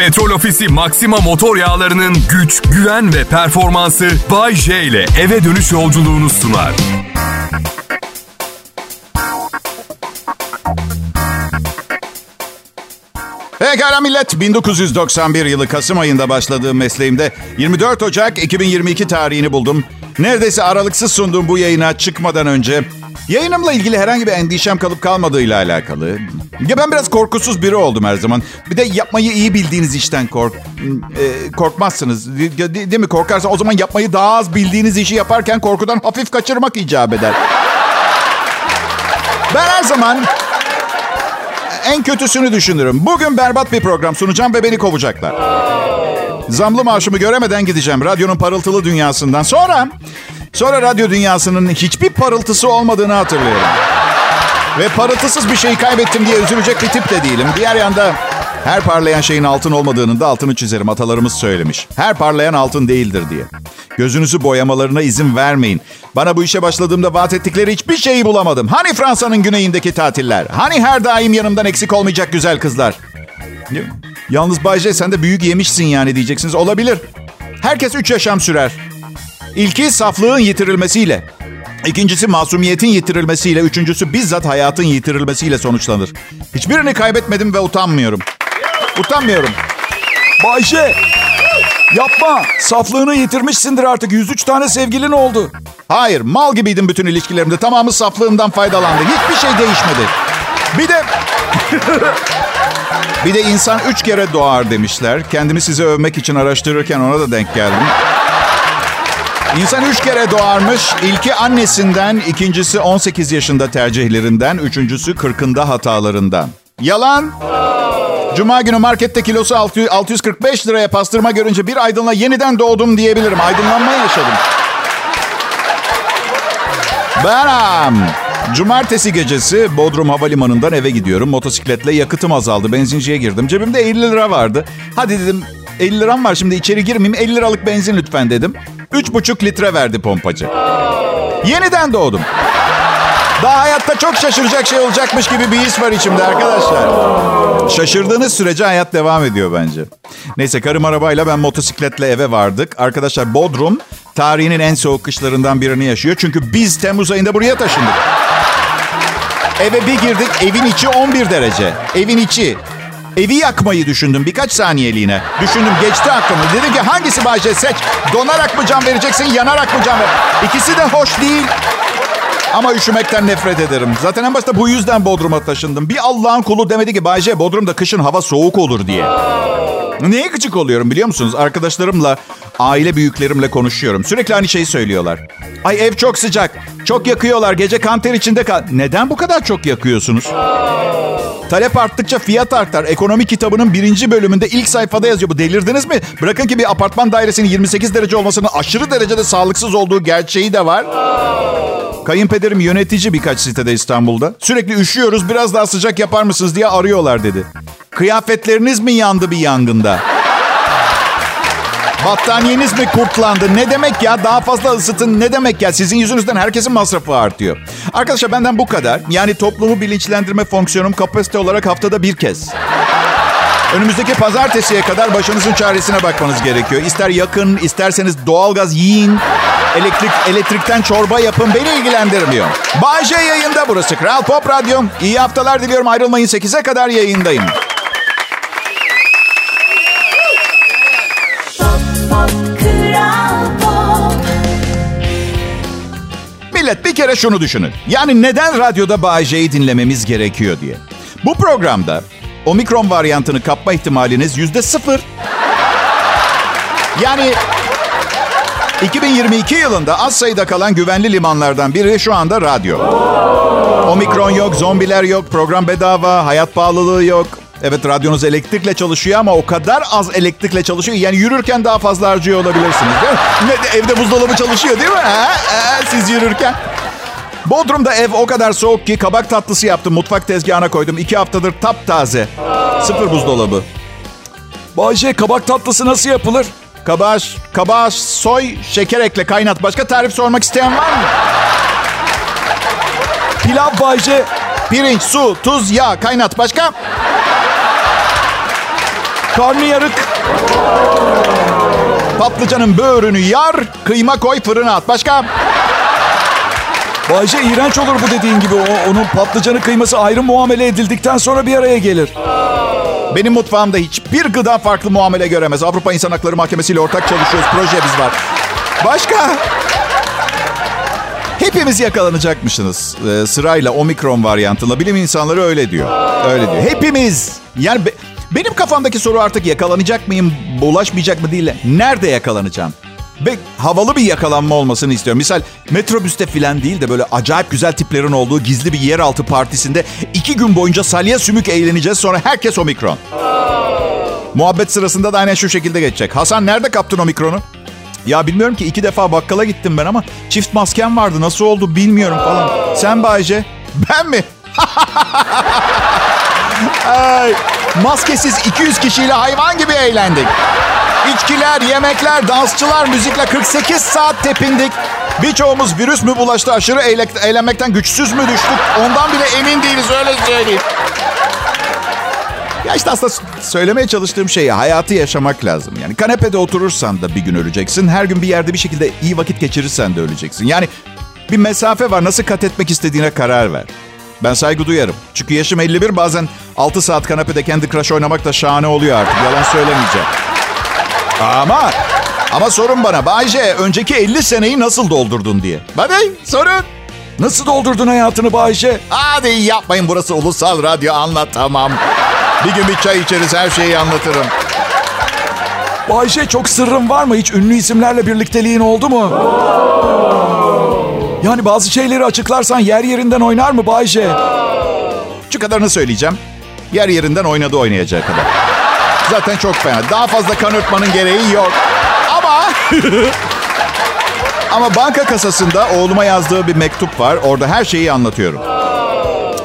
Petrol Ofisi Maxima motor yağlarının güç, güven ve performansı Bay J ile eve dönüş yolculuğunu sunar. Pekala millet, 1991 yılı Kasım ayında başladığım mesleğimde 24 Ocak 2022 tarihini buldum. Neredeyse aralıksız sunduğum bu yayına çıkmadan önce yayınımla ilgili herhangi bir endişem kalıp kalmadığıyla alakalı. Ya ben biraz korkusuz biri oldum her zaman. Bir de yapmayı iyi bildiğiniz işten kork e, korkmazsınız. De, de, değil mi? Korkarsa o zaman yapmayı daha az bildiğiniz işi yaparken korkudan hafif kaçırmak icap eder. Ben her zaman en kötüsünü düşünürüm. Bugün berbat bir program sunacağım ve beni kovacaklar. Zamlı maaşımı göremeden gideceğim radyonun parıltılı dünyasından. Sonra, sonra radyo dünyasının hiçbir parıltısı olmadığını hatırlıyorum. Ve parıltısız bir şeyi kaybettim diye üzülecek bir tip de değilim. Diğer yanda her parlayan şeyin altın olmadığının da altını çizerim. Atalarımız söylemiş. Her parlayan altın değildir diye. Gözünüzü boyamalarına izin vermeyin. Bana bu işe başladığımda vaat ettikleri hiçbir şeyi bulamadım. Hani Fransa'nın güneyindeki tatiller? Hani her daim yanımdan eksik olmayacak güzel kızlar? Yalnız Bayce sen de büyük yemişsin yani diyeceksiniz. Olabilir. Herkes üç yaşam sürer. İlki saflığın yitirilmesiyle. İkincisi masumiyetin yitirilmesiyle. Üçüncüsü bizzat hayatın yitirilmesiyle sonuçlanır. Hiçbirini kaybetmedim ve utanmıyorum. Utanmıyorum. Bayşe! Yapma! Saflığını yitirmişsindir artık. 103 tane sevgilin oldu. Hayır, mal gibiydim bütün ilişkilerimde. Tamamı saflığımdan faydalandı. Hiçbir şey değişmedi. Bir de... bir de insan üç kere doğar demişler. Kendimi size övmek için araştırırken ona da denk geldim. İnsan üç kere doğarmış. İlki annesinden, ikincisi 18 yaşında tercihlerinden, üçüncüsü 40'ında hatalarından. Yalan. Cuma günü markette kilosu 645 liraya pastırma görünce bir aydınla yeniden doğdum diyebilirim. Aydınlanma yaşadım. Beram. Cumartesi gecesi Bodrum Havalimanı'ndan eve gidiyorum. Motosikletle yakıtım azaldı. Benzinciye girdim. Cebimde 50 lira vardı. Hadi dedim 50 liram var şimdi içeri girmeyeyim. 50 liralık benzin lütfen dedim. 3,5 litre verdi pompacı. Yeniden doğdum. Daha hayatta çok şaşıracak şey olacakmış gibi bir his var içimde arkadaşlar. Şaşırdığınız sürece hayat devam ediyor bence. Neyse karım arabayla ben motosikletle eve vardık. Arkadaşlar Bodrum tarihinin en soğuk kışlarından birini yaşıyor. Çünkü biz Temmuz ayında buraya taşındık. Eve bir girdik evin içi 11 derece. Evin içi. Evi yakmayı düşündüm birkaç saniyeliğine. Düşündüm geçti aklımı. Dedim ki hangisi Bayce seç. Donarak mı can vereceksin yanarak mı can ver? İkisi de hoş değil. Ama üşümekten nefret ederim. Zaten en başta bu yüzden Bodrum'a taşındım. Bir Allah'ın kulu demedi ki Bayce Bodrum'da kışın hava soğuk olur diye. Neye gıcık oluyorum biliyor musunuz? Arkadaşlarımla, aile büyüklerimle konuşuyorum. Sürekli aynı şeyi söylüyorlar. Ay ev çok sıcak. Çok yakıyorlar. Gece kanter içinde kal. Neden bu kadar çok yakıyorsunuz? Talep arttıkça fiyat artar. Ekonomi kitabının birinci bölümünde ilk sayfada yazıyor. Bu delirdiniz mi? Bırakın ki bir apartman dairesinin 28 derece olmasının aşırı derecede sağlıksız olduğu gerçeği de var. Kayınpederim yönetici birkaç sitede İstanbul'da. Sürekli üşüyoruz biraz daha sıcak yapar mısınız diye arıyorlar dedi. Kıyafetleriniz mi yandı bir yangında? Battaniyeniz mi kurtlandı? Ne demek ya? Daha fazla ısıtın ne demek ya? Sizin yüzünüzden herkesin masrafı artıyor. Arkadaşlar benden bu kadar. Yani toplumu bilinçlendirme fonksiyonum kapasite olarak haftada bir kez. Önümüzdeki pazartesiye kadar başınızın çaresine bakmanız gerekiyor. İster yakın, isterseniz doğalgaz yiyin. Elektrik, elektrikten çorba yapın beni ilgilendirmiyor. Bay J yayında burası. Kral Pop Radyo. İyi haftalar diliyorum. Ayrılmayın 8'e kadar yayındayım. Millet bir kere şunu düşünün. Yani neden radyoda Bay J'yi dinlememiz gerekiyor diye. Bu programda omikron varyantını kapma ihtimaliniz yüzde sıfır. Yani 2022 yılında az sayıda kalan güvenli limanlardan biri şu anda radyo. Omikron yok, zombiler yok, program bedava, hayat pahalılığı yok. Evet radyonuz elektrikle çalışıyor ama o kadar az elektrikle çalışıyor. Yani yürürken daha fazla harcıyor olabilirsiniz değil mi? Evde buzdolabı çalışıyor değil mi? Ha? Ha, siz yürürken. Bodrum'da ev o kadar soğuk ki kabak tatlısı yaptım. Mutfak tezgahına koydum. İki haftadır taptaze. Sıfır buzdolabı. Bayşe kabak tatlısı nasıl yapılır? Kabağı, kabağı soy, şeker ekle, kaynat. Başka tarif sormak isteyen var mı? Pilav Bayşe. Pirinç, su, tuz, yağ, kaynat. Başka? Karnıyarık. Patlıcanın böğrünü yar, kıyma koy fırına at. Başka? Bayce iğrenç olur bu dediğin gibi. O, onun patlıcanı kıyması ayrı muamele edildikten sonra bir araya gelir. Benim mutfağımda hiçbir gıda farklı muamele göremez. Avrupa İnsan Hakları Mahkemesi ile ortak çalışıyoruz. Projemiz var. Başka? Hepimiz yakalanacakmışsınız. Ee, sırayla omikron varyantıyla. Bilim insanları öyle diyor. Öyle diyor. Hepimiz. Yani benim kafamdaki soru artık yakalanacak mıyım, bulaşmayacak mı değil. Nerede yakalanacağım? Ve havalı bir yakalanma olmasını istiyorum. Misal metrobüste filan değil de böyle acayip güzel tiplerin olduğu gizli bir yeraltı partisinde iki gün boyunca salya sümük eğleneceğiz. Sonra herkes omikron. Muhabbet sırasında da aynen şu şekilde geçecek. Hasan nerede kaptın omikronu? Ya bilmiyorum ki iki defa bakkala gittim ben ama çift maskem vardı. Nasıl oldu bilmiyorum falan. Sen Bayce? Ben mi? Ay, maskesiz 200 kişiyle hayvan gibi eğlendik. İçkiler, yemekler, dansçılar, müzikle 48 saat tepindik. Birçoğumuz virüs mü bulaştı, aşırı eğle- eğlenmekten güçsüz mü düştük? Ondan bile emin değiliz öyle söyleyeyim. Ya işte aslında söylemeye çalıştığım şey hayatı yaşamak lazım. Yani kanepede oturursan da bir gün öleceksin. Her gün bir yerde bir şekilde iyi vakit geçirirsen de öleceksin. Yani bir mesafe var. Nasıl kat etmek istediğine karar ver. Ben saygı duyarım. Çünkü yaşım 51 bazen 6 saat kanepede Candy Crush oynamak da şahane oluyor artık. Yalan söylemeyeceğim. Ama ama sorun bana Bayce önceki 50 seneyi nasıl doldurdun diye. Hadi sorun. Nasıl doldurdun hayatını Bayce? Hadi yapmayın burası ulusal radyo anlatamam. Bir gün bir çay içeriz her şeyi anlatırım. Bayce çok sırrın var mı? Hiç ünlü isimlerle birlikteliğin oldu mu? Yani bazı şeyleri açıklarsan yer yerinden oynar mı Bayce? Şu kadarını söyleyeceğim. Yer yerinden oynadı oynayacağı kadar. Zaten çok fena. Daha fazla kan ırkmanın gereği yok. Ama... Ama banka kasasında oğluma yazdığı bir mektup var. Orada her şeyi anlatıyorum.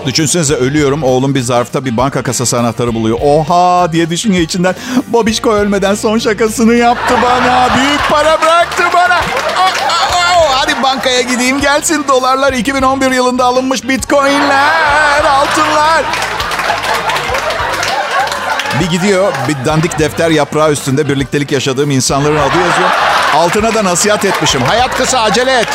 Düşünsenize ölüyorum. Oğlum bir zarfta bir banka kasası anahtarı buluyor. Oha diye düşünüyor içinden. Babişko ölmeden son şakasını yaptı bana. Büyük para bıraktı bana. Aa, aa, aa. Hadi bankaya gideyim gelsin dolarlar 2011 yılında alınmış bitcoinler, altınlar. Bir gidiyor bir dandik defter yaprağı üstünde birliktelik yaşadığım insanların adı yazıyor. Altına da nasihat etmişim. Hayat kısa acele et.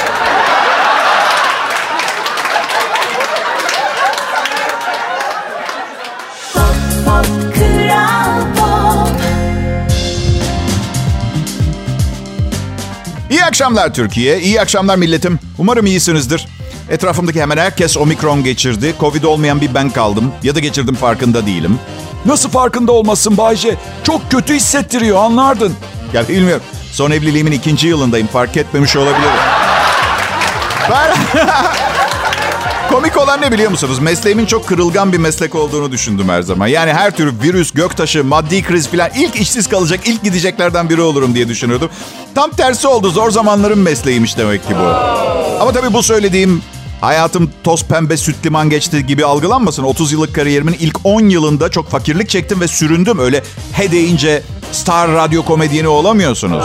Akşamlar Türkiye, iyi akşamlar milletim. Umarım iyisinizdir. Etrafımdaki hemen herkes omikron geçirdi. Covid olmayan bir ben kaldım. Ya da geçirdim farkında değilim. Nasıl farkında olmasın Bayce? Çok kötü hissettiriyor anlardın. Ya bilmiyorum. Son evliliğimin ikinci yılındayım. Fark etmemiş olabilirim. Ben... Komik olan ne biliyor musunuz? Mesleğimin çok kırılgan bir meslek olduğunu düşündüm her zaman. Yani her tür virüs, göktaşı, maddi kriz falan ilk işsiz kalacak, ilk gideceklerden biri olurum diye düşünüyordum. Tam tersi oldu. Zor zamanların mesleğiymiş demek ki bu. Ama tabii bu söylediğim hayatım toz pembe süt liman geçti gibi algılanmasın. 30 yıllık kariyerimin ilk 10 yılında çok fakirlik çektim ve süründüm. Öyle he deyince star radyo komedyeni olamıyorsunuz.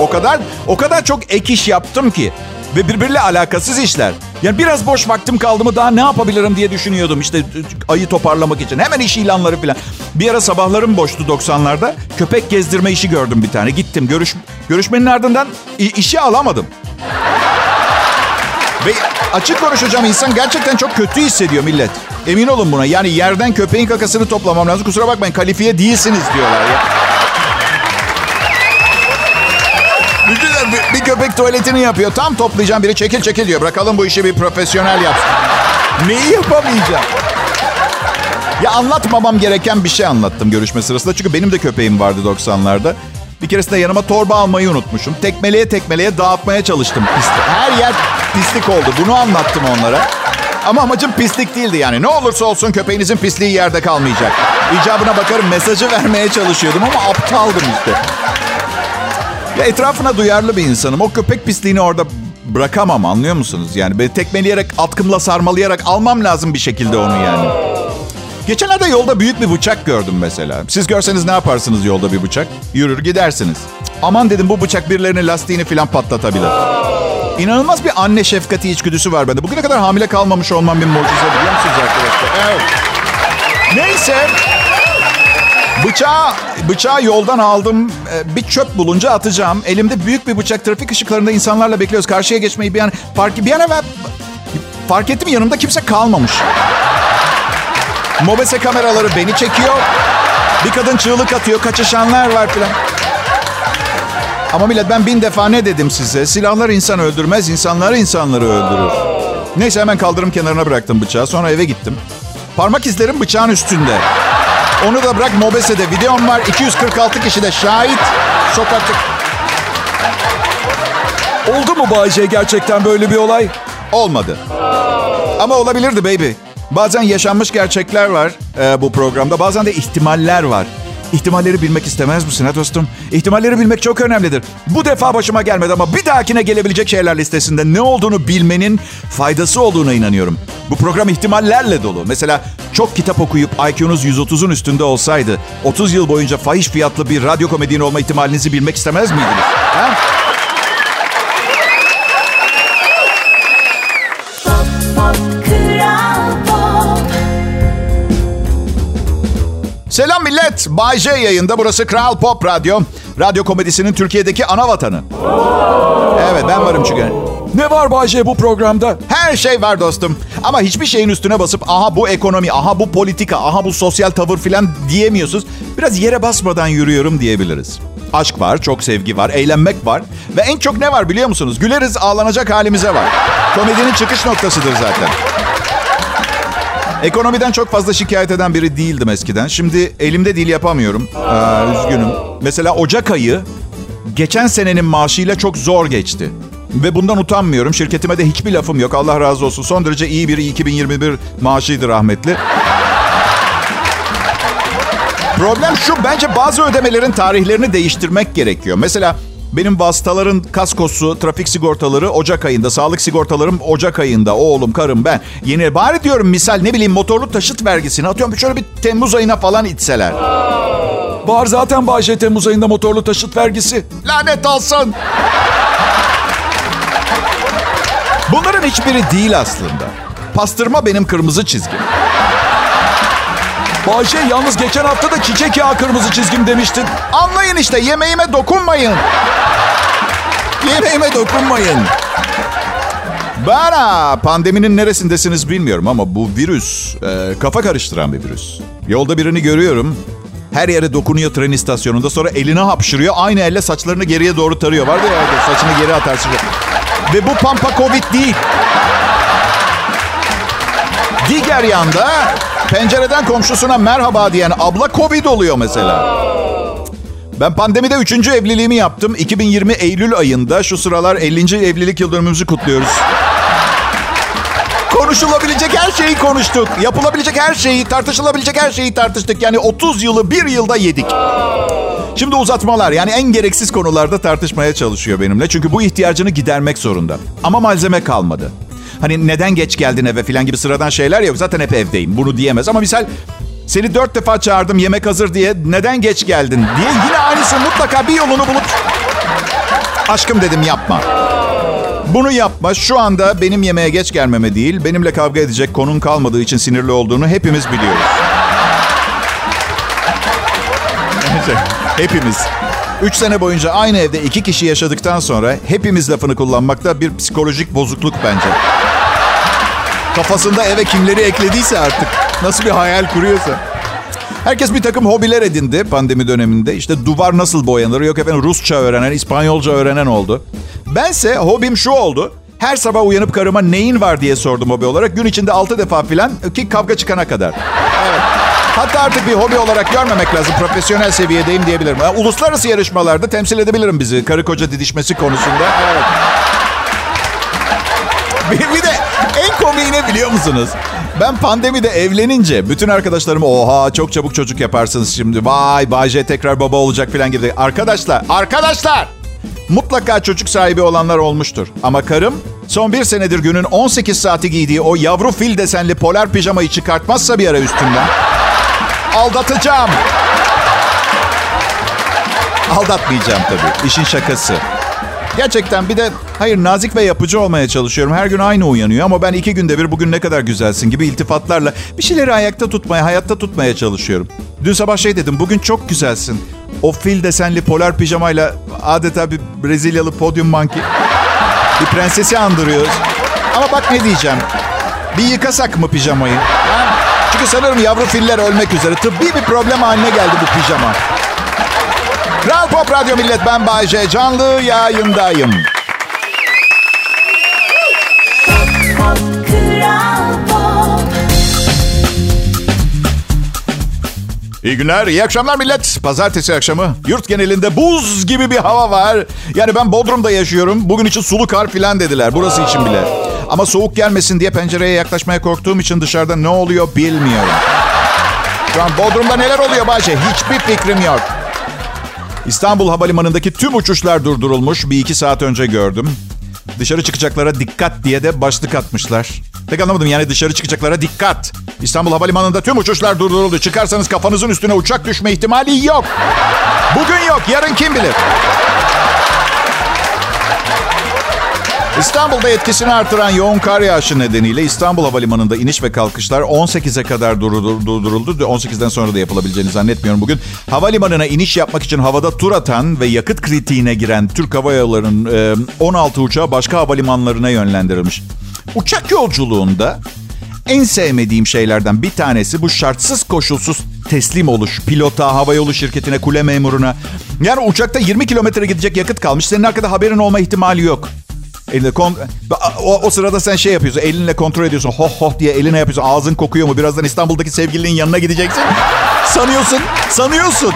O kadar o kadar çok ek iş yaptım ki ve birbiriyle alakasız işler. Yani biraz boş vaktim kaldı mı daha ne yapabilirim diye düşünüyordum işte ayı toparlamak için. Hemen iş ilanları falan. Bir ara sabahlarım boştu 90'larda. Köpek gezdirme işi gördüm bir tane. Gittim görüş görüşmenin ardından işi alamadım. Ve açık konuşacağım insan gerçekten çok kötü hissediyor millet. Emin olun buna. Yani yerden köpeğin kakasını toplamam lazım. Kusura bakmayın kalifiye değilsiniz diyorlar ya. Köpek tuvaletini yapıyor. Tam toplayacağım biri çekil çekil diyor. Bırakalım bu işi bir profesyonel yapsın. Neyi yapamayacağım? Ya anlatmamam gereken bir şey anlattım görüşme sırasında. Çünkü benim de köpeğim vardı 90'larda. Bir keresinde yanıma torba almayı unutmuşum. Tekmeleye tekmeleye dağıtmaya çalıştım pislik. Her yer pislik oldu. Bunu anlattım onlara. Ama amacım pislik değildi yani. Ne olursa olsun köpeğinizin pisliği yerde kalmayacak. İcabına bakarım mesajı vermeye çalışıyordum ama aptaldım işte. Ya etrafına duyarlı bir insanım. O köpek pisliğini orada bırakamam anlıyor musunuz? Yani böyle tekmeleyerek, atkımla sarmalayarak almam lazım bir şekilde onu yani. Geçenlerde yolda büyük bir bıçak gördüm mesela. Siz görseniz ne yaparsınız yolda bir bıçak? Yürür gidersiniz. Aman dedim bu bıçak birilerinin lastiğini falan patlatabilir. İnanılmaz bir anne şefkati içgüdüsü var bende. Bugüne kadar hamile kalmamış olmam bir mucize biliyor musunuz arkadaşlar? Evet. Neyse. Bıçağı, bıçağı yoldan aldım. Ee, Bir çöp bulunca atacağım. Elimde büyük bir bıçak. Trafik ışıklarında insanlarla bekliyoruz. Karşıya geçmeyi bir an fark bir an evvel fark ettim yanımda kimse kalmamış. Mobese kameraları beni çekiyor. Bir kadın çığlık atıyor. Kaçışanlar var filan. Ama millet ben bin defa ne dedim size? Silahlar insan öldürmez, insanlar insanları öldürür. Neyse hemen kaldırım kenarına bıraktım bıçağı. Sonra eve gittim. Parmak izlerim bıçağın üstünde. Onu da bırak Mobese'de videom var. 246 kişi de şahit. Çok artık Oldu mu Bayce gerçekten böyle bir olay? olmadı. Ama olabilirdi baby. Bazen yaşanmış gerçekler var e, bu programda. Bazen de ihtimaller var. İhtimalleri bilmek istemez misin ha dostum? İhtimalleri bilmek çok önemlidir. Bu defa başıma gelmedi ama bir dahakine gelebilecek şeyler listesinde ne olduğunu bilmenin faydası olduğuna inanıyorum. Bu program ihtimallerle dolu. Mesela çok kitap okuyup IQ'nuz 130'un üstünde olsaydı 30 yıl boyunca fahiş fiyatlı bir radyo komedyen olma ihtimalinizi bilmek istemez miydiniz? Ha? Millet. Bay J yayında. Burası Kral Pop Radyo. Radyo komedisinin Türkiye'deki ana vatanı. Evet ben varım çünkü. Ne var Bayce bu programda? Her şey var dostum. Ama hiçbir şeyin üstüne basıp aha bu ekonomi, aha bu politika, aha bu sosyal tavır filan diyemiyorsunuz. Biraz yere basmadan yürüyorum diyebiliriz. Aşk var, çok sevgi var, eğlenmek var. Ve en çok ne var biliyor musunuz? Güleriz ağlanacak halimize var. Komedinin çıkış noktasıdır zaten. Ekonomiden çok fazla şikayet eden biri değildim eskiden. Şimdi elimde değil yapamıyorum. Aa, üzgünüm. Mesela Ocak ayı geçen senenin maaşıyla çok zor geçti. Ve bundan utanmıyorum. Şirketime de hiçbir lafım yok. Allah razı olsun. Son derece iyi bir 2021 maaşıydı rahmetli. Problem şu. Bence bazı ödemelerin tarihlerini değiştirmek gerekiyor. Mesela benim vasıtaların kaskosu, trafik sigortaları Ocak ayında, sağlık sigortalarım Ocak ayında. Oğlum, karım, ben. Yeni bari diyorum misal ne bileyim motorlu taşıt vergisini atıyorum şöyle bir Temmuz ayına falan itseler. Var zaten Bayce Temmuz ayında motorlu taşıt vergisi. Lanet olsun. Bunların hiçbiri değil aslında. Pastırma benim kırmızı çizgim. Bayce yalnız geçen hafta da çiçek yağı kırmızı çizgim demiştin. Anlayın işte yemeğime dokunmayın. Yemeğime dokunmayın. Bana pandeminin neresindesiniz bilmiyorum ama bu virüs e, kafa karıştıran bir virüs. Yolda birini görüyorum. Her yere dokunuyor tren istasyonunda. Sonra eline hapşırıyor. Aynı elle saçlarını geriye doğru tarıyor. Var ya saçını geri atarsın. Ve bu pampa covid değil. Diğer yanda pencereden komşusuna merhaba diyen abla covid oluyor mesela. Ben pandemide üçüncü evliliğimi yaptım. 2020 Eylül ayında şu sıralar 50. evlilik yıl dönümümüzü kutluyoruz. Konuşulabilecek her şeyi konuştuk. Yapılabilecek her şeyi, tartışılabilecek her şeyi tartıştık. Yani 30 yılı bir yılda yedik. Şimdi uzatmalar yani en gereksiz konularda tartışmaya çalışıyor benimle. Çünkü bu ihtiyacını gidermek zorunda. Ama malzeme kalmadı. Hani neden geç geldin eve falan gibi sıradan şeyler ya zaten hep evdeyim. Bunu diyemez ama misal seni dört defa çağırdım yemek hazır diye neden geç geldin diye yine aynısı mutlaka bir yolunu bulup aşkım dedim yapma. Bunu yapma. Şu anda benim yemeğe geç gelmeme değil, benimle kavga edecek konun kalmadığı için sinirli olduğunu hepimiz biliyoruz. hepimiz. Üç sene boyunca aynı evde iki kişi yaşadıktan sonra hepimiz lafını kullanmakta bir psikolojik bozukluk bence. Kafasında eve kimleri eklediyse artık. Nasıl bir hayal kuruyorsa. Herkes bir takım hobiler edindi pandemi döneminde. İşte duvar nasıl boyanır, yok efendim Rusça öğrenen, İspanyolca öğrenen oldu. Bense hobim şu oldu. Her sabah uyanıp karıma neyin var diye sordum hobi olarak. Gün içinde altı defa filan ki kavga çıkana kadar. Evet. Hatta artık bir hobi olarak görmemek lazım. Profesyonel seviyedeyim diyebilirim. Yani uluslararası yarışmalarda temsil edebilirim bizi. Karı koca didişmesi konusunda. Evet. Bir, bir de en komiği ne biliyor musunuz? Ben pandemide evlenince bütün arkadaşlarım oha çok çabuk çocuk yaparsınız şimdi. Vay Bay J tekrar baba olacak falan gibi. Arkadaşlar, arkadaşlar! Mutlaka çocuk sahibi olanlar olmuştur. Ama karım son bir senedir günün 18 saati giydiği o yavru fil desenli polar pijamayı çıkartmazsa bir ara üstünden aldatacağım. Aldatmayacağım tabii. İşin şakası. Gerçekten bir de hayır nazik ve yapıcı olmaya çalışıyorum. Her gün aynı uyanıyor ama ben iki günde bir bugün ne kadar güzelsin gibi iltifatlarla bir şeyleri ayakta tutmaya, hayatta tutmaya çalışıyorum. Dün sabah şey dedim. Bugün çok güzelsin. O fil desenli polar pijamayla adeta bir Brezilyalı podyum manki. Bir prensesi andırıyoruz. Ama bak ne diyeceğim. Bir yıkasak mı pijamayı? Çünkü sanırım yavru filler ölmek üzere. Tıbbi bir problem haline geldi bu pijama. Kral Pop Radyo Millet ben Bayce. Canlı yayındayım. İyi günler, iyi akşamlar millet. Pazartesi akşamı yurt genelinde buz gibi bir hava var. Yani ben Bodrum'da yaşıyorum. Bugün için sulu kar filan dediler. Burası için bile. Ama soğuk gelmesin diye pencereye yaklaşmaya korktuğum için dışarıda ne oluyor bilmiyorum. Şu an Bodrum'da neler oluyor Bahçe? Hiçbir fikrim yok. İstanbul Havalimanı'ndaki tüm uçuşlar durdurulmuş. Bir iki saat önce gördüm. Dışarı çıkacaklara dikkat diye de başlık atmışlar. Pek anlamadım yani dışarı çıkacaklara dikkat. İstanbul Havalimanı'nda tüm uçuşlar durduruldu. Çıkarsanız kafanızın üstüne uçak düşme ihtimali yok. Bugün yok, yarın kim bilir. İstanbul'da etkisini artıran yoğun kar yağışı nedeniyle İstanbul Havalimanı'nda iniş ve kalkışlar 18'e kadar durduruldu. 18'den sonra da yapılabileceğini zannetmiyorum bugün. Havalimanına iniş yapmak için havada tur atan ve yakıt kritiğine giren Türk Hava Yolları'nın 16 uçağı başka havalimanlarına yönlendirilmiş. Uçak yolculuğunda en sevmediğim şeylerden bir tanesi bu şartsız koşulsuz teslim oluş. Pilota, havayolu şirketine, kule memuruna. Yani uçakta 20 kilometre gidecek yakıt kalmış. Senin arkada haberin olma ihtimali yok. Elinde kon o, o sırada sen şey yapıyorsun. Elinle kontrol ediyorsun. Hoh hoh diye eline yapıyorsun. Ağzın kokuyor mu? Birazdan İstanbul'daki sevgilinin yanına gideceksin. Sanıyorsun. Sanıyorsun.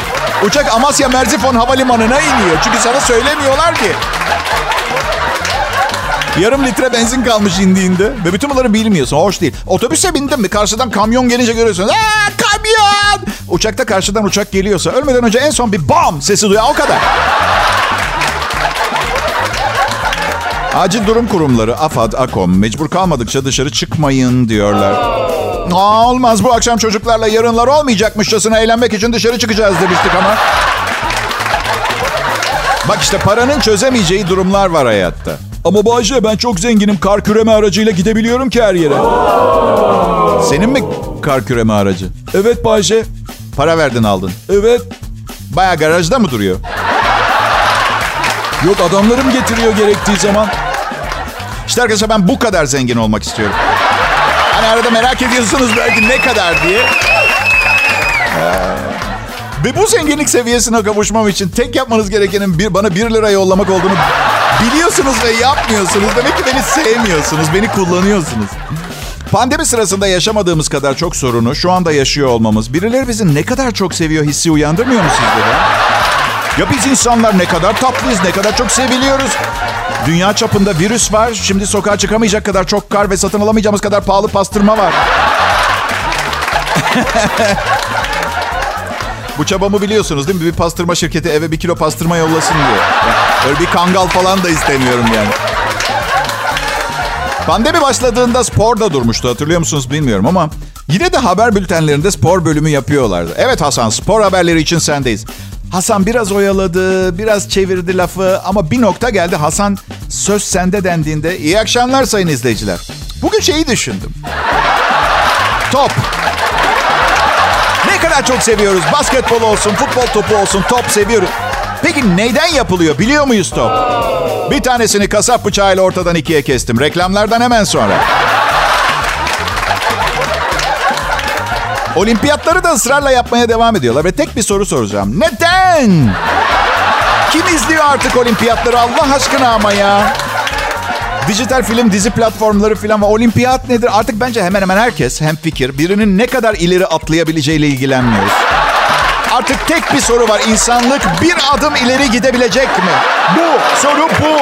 Uçak Amasya Merzifon Havalimanı'na iniyor. Çünkü sana söylemiyorlar ki. Yarım litre benzin kalmış indiğinde. Ve bütün bunları bilmiyorsun. Hoş değil. Otobüse bindin mi? Karşıdan kamyon gelince görüyorsun. Aa, kamyon! Uçakta karşıdan uçak geliyorsa ölmeden önce en son bir bam sesi duyuyor. O kadar. Acil durum kurumları AFAD, AKOM mecbur kalmadıkça dışarı çıkmayın diyorlar. Aa, olmaz bu akşam çocuklarla yarınlar olmayacakmışçasına eğlenmek için dışarı çıkacağız demiştik ama. Bak işte paranın çözemeyeceği durumlar var hayatta. Ama Bayce ben çok zenginim. Kar küreme aracıyla gidebiliyorum ki her yere. Senin mi kar küreme aracı? Evet Bayce. Para verdin aldın. Evet. Baya garajda mı duruyor? Yok adamlarım getiriyor gerektiği zaman. İşte arkadaşlar ben bu kadar zengin olmak istiyorum. Hani arada merak ediyorsunuz belki ne kadar diye. Ve bu zenginlik seviyesine kavuşmam için tek yapmanız gerekenin bir, bana 1 lira yollamak olduğunu biliyorsunuz ve yapmıyorsunuz. Demek ki beni sevmiyorsunuz, beni kullanıyorsunuz. Pandemi sırasında yaşamadığımız kadar çok sorunu şu anda yaşıyor olmamız birileri bizi ne kadar çok seviyor hissi uyandırmıyor mu sizde de? Ya biz insanlar ne kadar tatlıyız, ne kadar çok seviliyoruz. Dünya çapında virüs var. Şimdi sokağa çıkamayacak kadar çok kar ve satın alamayacağımız kadar pahalı pastırma var. Bu çabamı biliyorsunuz değil mi? Bir pastırma şirketi eve bir kilo pastırma yollasın diye. Yani öyle bir kangal falan da istemiyorum yani. Pandemi başladığında spor da durmuştu hatırlıyor musunuz bilmiyorum ama yine de haber bültenlerinde spor bölümü yapıyorlardı. Evet Hasan spor haberleri için sendeyiz. Hasan biraz oyaladı, biraz çevirdi lafı ama bir nokta geldi. Hasan söz sende dendiğinde iyi akşamlar sayın izleyiciler. Bugün şeyi düşündüm. Top. Ne kadar çok seviyoruz. Basketbol olsun, futbol topu olsun, top seviyoruz. Peki neyden yapılıyor biliyor muyuz top? Bir tanesini kasap bıçağıyla ortadan ikiye kestim. Reklamlardan hemen sonra. Olimpiyatları da ısrarla yapmaya devam ediyorlar ve tek bir soru soracağım. Neden? Kim izliyor artık olimpiyatları Allah aşkına ama ya? Dijital film, dizi platformları falan ve olimpiyat nedir? Artık bence hemen hemen herkes hem fikir. Birinin ne kadar ileri atlayabileceğiyle ilgilenmiyoruz. Artık tek bir soru var. İnsanlık bir adım ileri gidebilecek mi? Bu. Soru bu.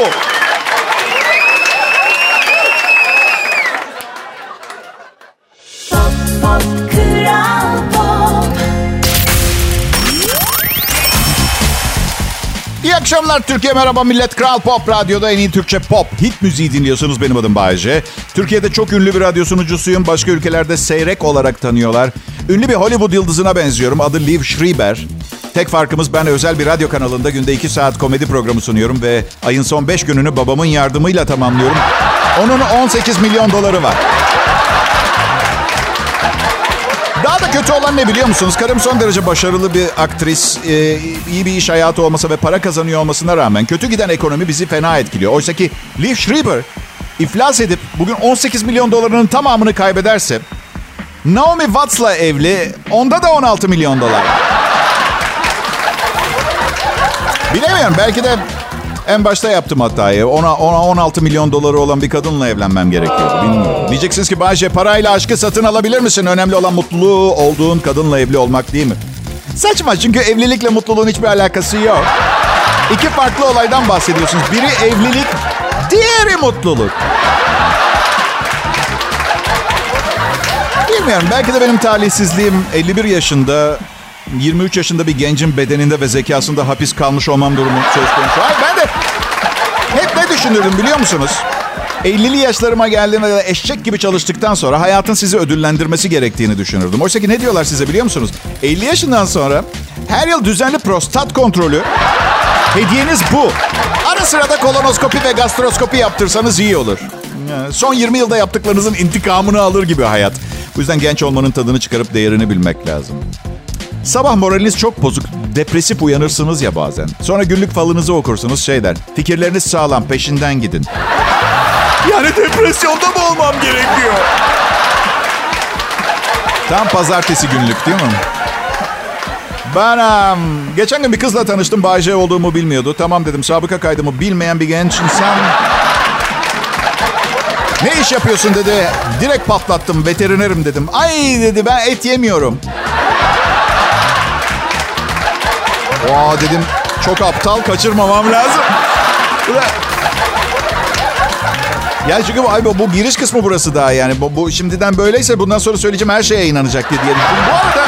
Akşamlar Türkiye merhaba millet. Kral Pop Radyo'da en iyi Türkçe pop hit müziği dinliyorsunuz. Benim adım Bayece. Türkiye'de çok ünlü bir radyo sunucusuyum. Başka ülkelerde seyrek olarak tanıyorlar. Ünlü bir Hollywood yıldızına benziyorum. Adı Liv Schreiber. Tek farkımız ben özel bir radyo kanalında günde 2 saat komedi programı sunuyorum ve ayın son 5 gününü babamın yardımıyla tamamlıyorum. Onun 18 milyon doları var. Kötü olan ne biliyor musunuz? Karım son derece başarılı bir aktris, e, iyi bir iş hayatı olması ve para kazanıyor olmasına rağmen kötü giden ekonomi bizi fena etkiliyor. Oysa ki Liv Schreiber iflas edip bugün 18 milyon dolarının tamamını kaybederse Naomi Watts'la evli, onda da 16 milyon dolar. Bilemiyorum belki de en başta yaptım hatayı. Ona, ona 16 milyon doları olan bir kadınla evlenmem gerekiyordu. Bilmiyorum. Diyeceksiniz ki Bayce parayla aşkı satın alabilir misin? Önemli olan mutluluğu olduğun kadınla evli olmak değil mi? Saçma çünkü evlilikle mutluluğun hiçbir alakası yok. İki farklı olaydan bahsediyorsunuz. Biri evlilik, diğeri mutluluk. Bilmiyorum. Belki de benim talihsizliğim 51 yaşında 23 yaşında bir gencin bedeninde ve zekasında hapis kalmış olmam durumu söz konusu. Hayır ben de hep ne düşünürdüm biliyor musunuz? 50'li yaşlarıma geldiğimde eşek gibi çalıştıktan sonra hayatın sizi ödüllendirmesi gerektiğini düşünürdüm. Oysa ki ne diyorlar size biliyor musunuz? 50 yaşından sonra her yıl düzenli prostat kontrolü hediyeniz bu. Ara sırada kolonoskopi ve gastroskopi yaptırsanız iyi olur. Son 20 yılda yaptıklarınızın intikamını alır gibi hayat. Bu yüzden genç olmanın tadını çıkarıp değerini bilmek lazım. Sabah moraliniz çok bozuk, depresif uyanırsınız ya bazen. Sonra günlük falınızı okursunuz şey der. Fikirleriniz sağlam, peşinden gidin. Yani depresyonda mı olmam gerekiyor? Tam pazartesi günlük değil mi? Ben um, geçen gün bir kızla tanıştım. Bayce olduğumu bilmiyordu. Tamam dedim sabıka kaydımı bilmeyen bir genç insan... Ne iş yapıyorsun dedi. Direkt patlattım. Veterinerim dedim. Ay dedi ben et yemiyorum. Aa dedim çok aptal kaçırmamam lazım. Ya çünkü bu, ay, bu, giriş kısmı burası daha yani. Bu, bu şimdiden böyleyse bundan sonra söyleyeceğim her şeye inanacak diye düşündüm. Bu arada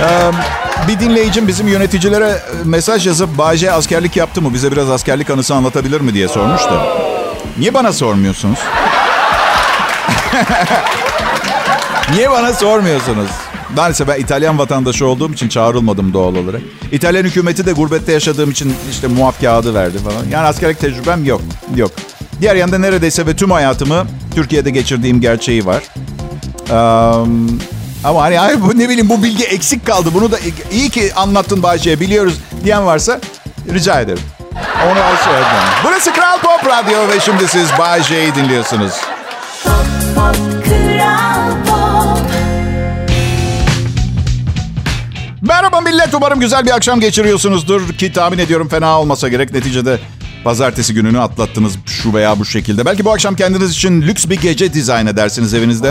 ee, bir dinleyicim bizim yöneticilere mesaj yazıp Bayce askerlik yaptı mı? Bize biraz askerlik anısı anlatabilir mi diye sormuştu. Niye bana sormuyorsunuz? Niye bana sormuyorsunuz? Maalesef ben İtalyan vatandaşı olduğum için çağrılmadım doğal olarak. İtalyan hükümeti de gurbette yaşadığım için işte muaf kağıdı verdi falan. Yani askerlik tecrübem yok. Yok. Diğer yanda neredeyse ve tüm hayatımı Türkiye'de geçirdiğim gerçeği var. Um, ama hani ay, bu, ne bileyim bu bilgi eksik kaldı. Bunu da iyi ki anlattın Bayce'ye biliyoruz diyen varsa rica ederim. Onu al söyledim. Burası Kral Pop Radyo ve şimdi siz Bayce'yi dinliyorsunuz. Pop, pop, Merhaba millet. Umarım güzel bir akşam geçiriyorsunuzdur. Ki tahmin ediyorum fena olmasa gerek. Neticede pazartesi gününü atlattınız şu veya bu şekilde. Belki bu akşam kendiniz için lüks bir gece dizayn edersiniz evinizde.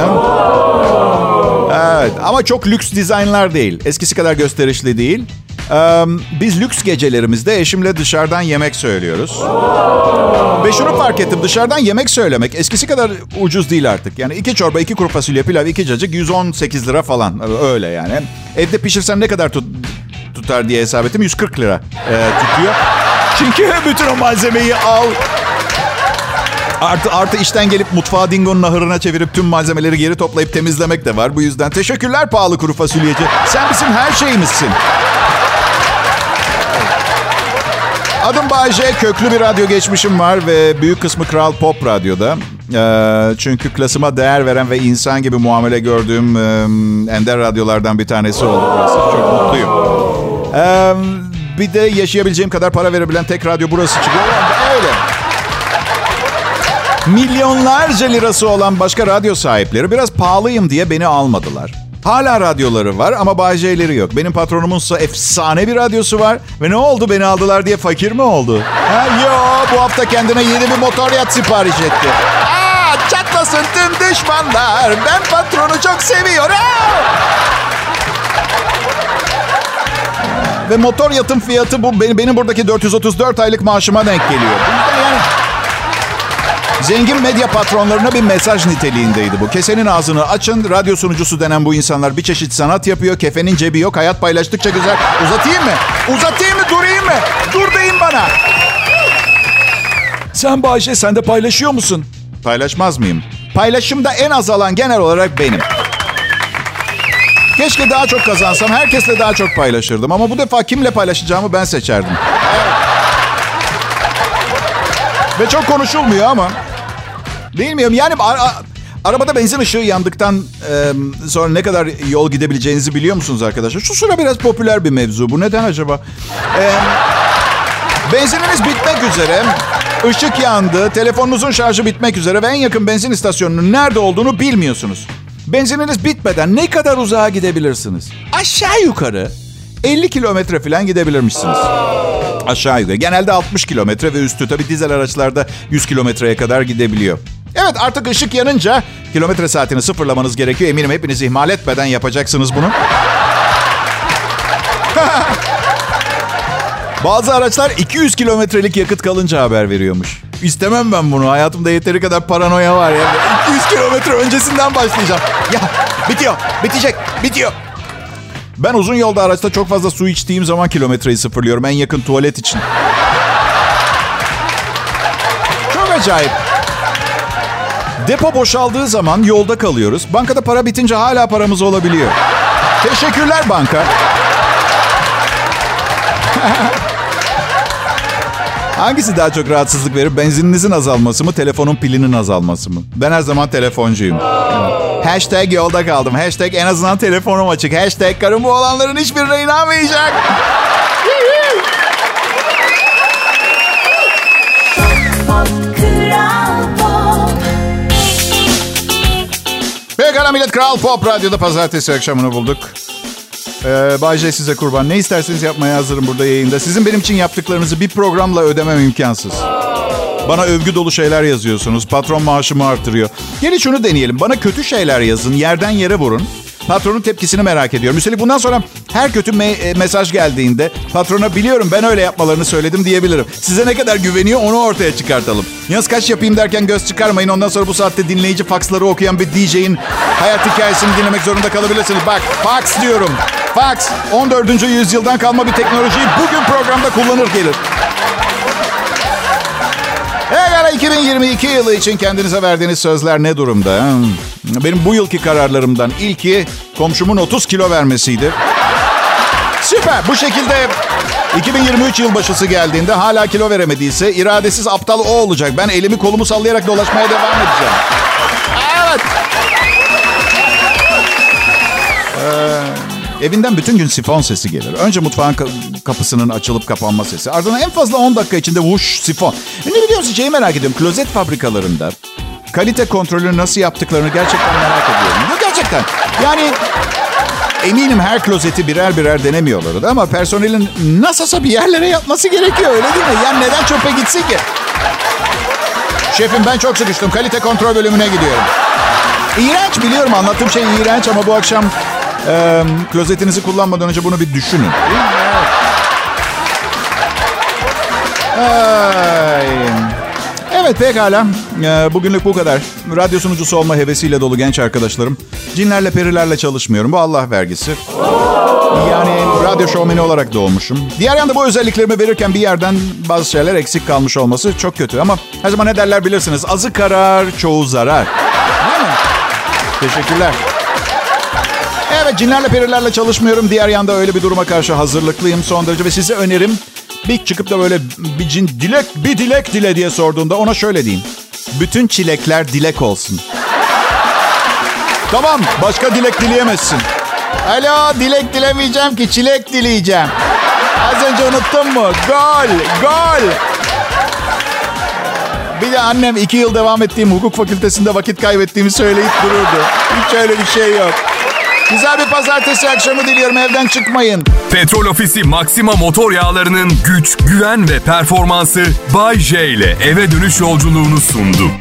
Evet ama çok lüks dizaynlar değil. Eskisi kadar gösterişli değil. Ee, biz lüks gecelerimizde eşimle dışarıdan yemek söylüyoruz. Ve şunu fark ettim. Dışarıdan yemek söylemek eskisi kadar ucuz değil artık. Yani iki çorba, iki kuru fasulye, pilav, iki cacık 118 lira falan. Öyle yani. Evde pişirsen ne kadar tut, tutar diye hesap ettim. 140 lira e, tutuyor. Çünkü bütün o malzemeyi al, Artı, artı işten gelip mutfağı dingonun ahırına çevirip tüm malzemeleri geri toplayıp temizlemek de var. Bu yüzden teşekkürler pahalı kuru fasulyeci. Sen bizim her şeyimizsin. Adım Bayce, köklü bir radyo geçmişim var ve büyük kısmı Kral Pop Radyo'da. Ee, çünkü klasıma değer veren ve insan gibi muamele gördüğüm ender radyolardan bir tanesi oldu burası. Çok mutluyum. Bir de yaşayabileceğim kadar para verebilen tek radyo burası çıkıyor. Öyle. Milyonlarca lirası olan başka radyo sahipleri biraz pahalıyım diye beni almadılar. Hala radyoları var ama Bayce'leri yok. Benim patronumunsa efsane bir radyosu var. Ve ne oldu beni aldılar diye fakir mi oldu? Ha, yo bu hafta kendine yeni bir motor yat sipariş etti. Aa, çatlasın tüm düşmanlar. Ben patronu çok seviyorum. Ve motor yatın fiyatı bu benim, benim buradaki 434 aylık maaşıma denk geliyor. Yani Zengin medya patronlarına bir mesaj niteliğindeydi bu. Kesenin ağzını açın. Radyo sunucusu denen bu insanlar bir çeşit sanat yapıyor. Kefenin cebi yok. Hayat paylaştıkça güzel. Uzatayım mı? Uzatayım mı? Durayım mı? Dur deyin bana. Sen Bayşe sen de paylaşıyor musun? Paylaşmaz mıyım? Paylaşımda en az alan genel olarak benim. Keşke daha çok kazansam. Herkesle daha çok paylaşırdım. Ama bu defa kimle paylaşacağımı ben seçerdim. Ve çok konuşulmuyor ama. Bilmiyorum yani Arabada benzin ışığı yandıktan e, sonra ne kadar yol gidebileceğinizi biliyor musunuz arkadaşlar? Şu sıra biraz popüler bir mevzu. Bu neden acaba? E, benzininiz bitmek üzere. Işık yandı, telefonunuzun şarjı bitmek üzere ve en yakın benzin istasyonunun nerede olduğunu bilmiyorsunuz. Benzininiz bitmeden ne kadar uzağa gidebilirsiniz? Aşağı yukarı 50 kilometre falan gidebilirmişsiniz. Aşağı yukarı. Genelde 60 kilometre ve üstü. Tabii dizel araçlarda 100 kilometreye kadar gidebiliyor. Evet artık ışık yanınca kilometre saatini sıfırlamanız gerekiyor. Eminim hepiniz ihmal etmeden yapacaksınız bunu. Bazı araçlar 200 kilometrelik yakıt kalınca haber veriyormuş. İstemem ben bunu. Hayatımda yeteri kadar paranoya var ya. 200 kilometre öncesinden başlayacağım. Ya bitiyor, bitecek, bitiyor. Ben uzun yolda araçta çok fazla su içtiğim zaman kilometreyi sıfırlıyorum. En yakın tuvalet için. Çok acayip. Depo boşaldığı zaman yolda kalıyoruz. Bankada para bitince hala paramız olabiliyor. Teşekkürler banka. Hangisi daha çok rahatsızlık verir? Benzininizin azalması mı, telefonun pilinin azalması mı? Ben her zaman telefoncuyum. Hashtag yolda kaldım. Hashtag en azından telefonum açık. Hashtag karım bu olanların hiçbirine inanmayacak. Pekala millet Kral Pop Radyo'da pazartesi akşamını bulduk. Ee, Bay J size kurban. Ne isterseniz yapmaya hazırım burada yayında. Sizin benim için yaptıklarınızı bir programla ödemem imkansız. Bana övgü dolu şeyler yazıyorsunuz. Patron maaşımı artırıyor. Gelin şunu deneyelim. Bana kötü şeyler yazın. Yerden yere vurun. Patronun tepkisini merak ediyorum. Üstelik bundan sonra her kötü me- mesaj geldiğinde patrona biliyorum ben öyle yapmalarını söyledim diyebilirim. Size ne kadar güveniyor onu ortaya çıkartalım. Yalnız kaç yapayım derken göz çıkarmayın. Ondan sonra bu saatte dinleyici faksları okuyan bir DJ'in hayat hikayesini dinlemek zorunda kalabilirsiniz. Bak fax diyorum. Fax 14. yüzyıldan kalma bir teknolojiyi bugün programda kullanır gelir. Pekala 2022 yılı için kendinize verdiğiniz sözler ne durumda? Benim bu yılki kararlarımdan ilki komşumun 30 kilo vermesiydi. Süper. Bu şekilde 2023 yılbaşısı geldiğinde hala kilo veremediyse iradesiz aptal o olacak. Ben elimi kolumu sallayarak dolaşmaya devam edeceğim. Evinden bütün gün sifon sesi gelir. Önce mutfağın kapısının açılıp kapanma sesi. Ardından en fazla 10 dakika içinde vuş sifon. E ne biliyor musun? Şeyi merak ediyorum. Klozet fabrikalarında kalite kontrolünü nasıl yaptıklarını gerçekten merak ediyorum. Yok gerçekten. Yani eminim her klozeti birer birer denemiyorlardı ama personelin nasılsa bir yerlere yapması gerekiyor öyle değil mi? Yani neden çöpe gitsin ki? Şefim ben çok sıkıştım. Kalite kontrol bölümüne gidiyorum. İğrenç biliyorum anlattığım şey iğrenç ama bu akşam e, klozetinizi kullanmadan önce bunu bir düşünün. Evet pekala. Ee, bugünlük bu kadar. Radyo sunucusu olma hevesiyle dolu genç arkadaşlarım. Cinlerle perilerle çalışmıyorum. Bu Allah vergisi. Yani radyo şovmeni olarak doğmuşum. Diğer yanda bu özelliklerimi verirken bir yerden bazı şeyler eksik kalmış olması çok kötü. Ama her zaman ne derler bilirsiniz. Azı karar, çoğu zarar. Teşekkürler. Evet cinlerle perilerle çalışmıyorum. Diğer yanda öyle bir duruma karşı hazırlıklıyım son derece. Ve size önerim bir çıkıp da böyle bir cin dilek bir dilek dile diye sorduğunda ona şöyle diyeyim. Bütün çilekler dilek olsun. tamam başka dilek dileyemezsin. Alo dilek dilemeyeceğim ki çilek dileyeceğim. Az önce unuttun mu? Gol, gol. Bir de annem iki yıl devam ettiğim hukuk fakültesinde vakit kaybettiğimi söyleyip dururdu. Hiç öyle bir şey yok. Güzel bir pazartesi akşamı diliyorum. Evden çıkmayın. Petrol Ofisi Maxima motor yağlarının güç, güven ve performansı Bay J ile eve dönüş yolculuğunu sundu.